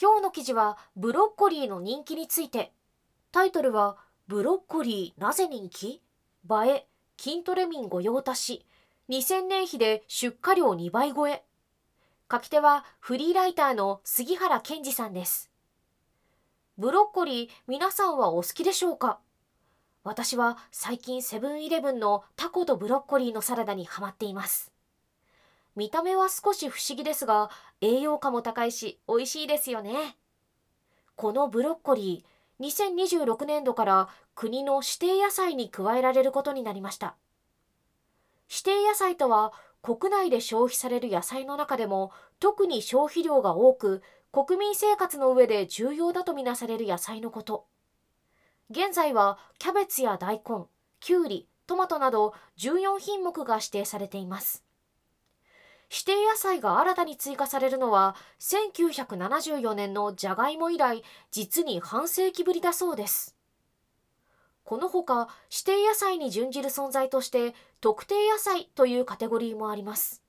今日の記事はブロッコリーの人気についてタイトルはブロッコリーなぜ人気？映え筋トレ民御用達2000年比で出荷量2倍超え。書き手はフリーライターの杉原健二さんです。ブロッコリー皆さんはお好きでしょうか？私は最近セブンイレブンのタコとブロッコリーのサラダにハマっています。見た目は少し不思議ですが栄養価も高いし美味しいですよね。このブロッコリー2026年度から国の指定野菜に加えられることになりました。指定野菜とは国内で消費される野菜の中でも特に消費量が多く国民生活の上で重要だとみなされる野菜のこと現在はキャベツや大根きゅうりトマトなど14品目が指定されています指定野菜が新たに追加されるのは1974年のじゃがいも以来実に半世紀ぶりだそうですこのほか指定野菜に準じる存在として特定野菜というカテゴリーもあります。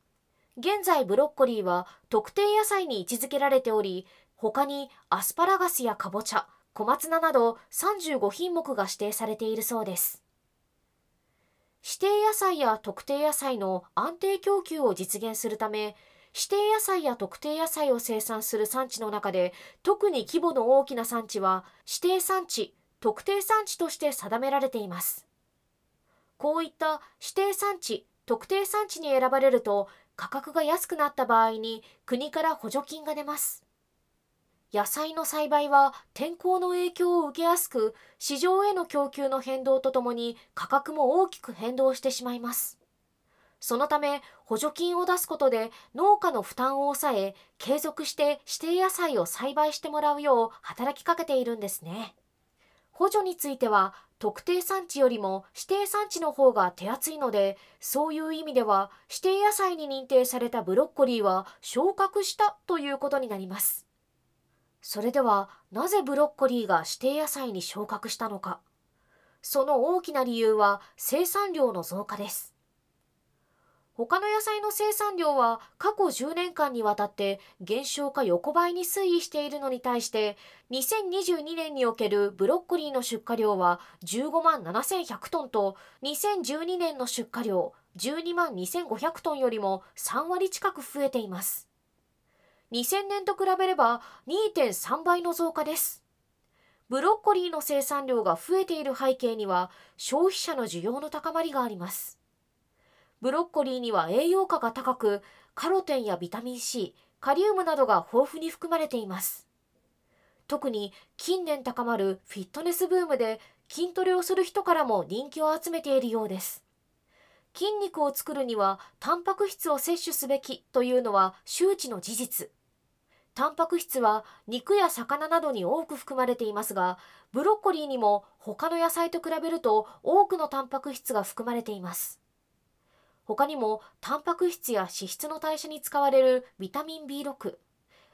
現在ブロッコリーは特定野菜に位置づけられており、他にアスパラガスやかぼちゃ、小松菜など35品目が指定されているそうです。指定野菜や特定野菜の安定供給を実現するため、指定野菜や特定野菜を生産する産地の中で特に規模の大きな産地は指定産地特定産地として定められています。こういった指定産地、特定産地に選ばれると価格が安くなった場合に国から補助金が出ます。野菜の栽培は天候の影響を受けやすく、市場への供給の変動とともに価格も大きく変動してしまいます。そのため補助金を出すことで農家の負担を抑え、継続して指定野菜を栽培してもらうよう働きかけているんですね。補助については特定産地よりも指定産地の方が手厚いのでそういう意味では指定野菜に認定されたブロッコリーは昇格したということになりますそれではなぜブロッコリーが指定野菜に昇格したのか。その大きな理由は生産量の増加です。他の野菜の生産量は過去10年間にわたって減少か横ばいに推移しているのに対して2022年におけるブロッコリーの出荷量は15万7100トンと2012年の出荷量12万2500トンよりも3割近く増えています。2000年と比べれば2.3倍の増加ですブロッコリーの生産量が増えている背景には消費者の需要の高まりがありますブロッコリーには栄養価が高く、カロテンやビタミン C、カリウムなどが豊富に含まれています。特に近年高まるフィットネスブームで筋トレをする人からも人気を集めているようです。筋肉を作るにはタンパク質を摂取すべきというのは周知の事実。タンパク質は肉や魚などに多く含まれていますが、ブロッコリーにも他の野菜と比べると多くのタンパク質が含まれています。他にもタンパク質や脂質の代謝に使われるビタミン B6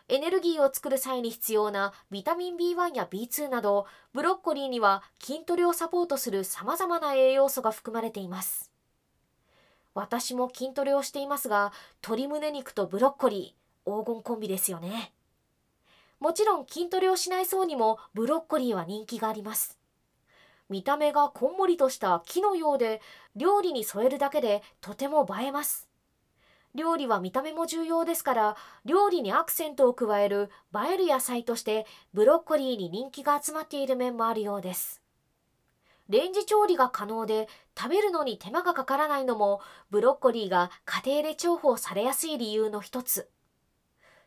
エネルギーを作る際に必要なビタミン B1 や B2 などブロッコリーには筋トレをサポートする様々な栄養素が含まれています。私も筋トレをしていますが鶏胸肉とブロッコリー黄金コンビですよね。もちろん筋トレをしない層にもブロッコリーは人気があります。見た目がこんもりとした木のようで料理に添えるだけでとても映えます。料理は見た目も重要ですから料理にアクセントを加える映える野菜としてブロッコリーに人気が集まっている面もあるようです。レンジ調理が可能で食べるのに手間がかからないのもブロッコリーが家庭で重宝されやすい理由の一つ。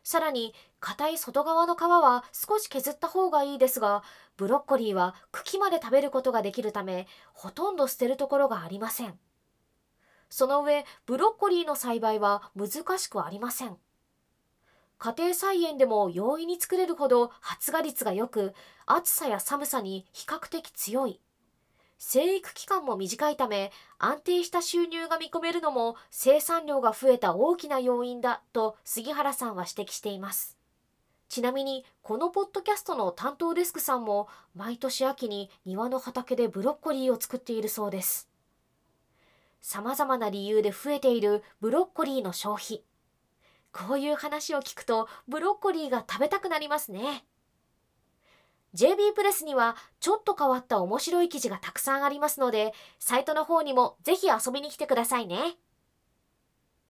さらに硬い外側の皮は少し削った方がいいですがブロッコリーは茎まで食べることができるためほとんど捨てるところがありません。その上ブロッコリーの栽培は難しくありません。家庭菜園でも容易に作れるほど発芽率が良く暑さや寒さに比較的強い。生育期間も短いため安定した収入が見込めるのも生産量が増えた大きな要因だと杉原さんは指摘しています。ちなみにこのポッドキャストの担当デスクさんも毎年秋に庭の畑でブロッコリーを作っているそうです。様々な理由で増えているブロッコリーの消費。こういう話を聞くとブロッコリーが食べたくなりますね。JB プレスにはちょっと変わった面白い記事がたくさんありますのでサイトの方にもぜひ遊びに来てくださいね。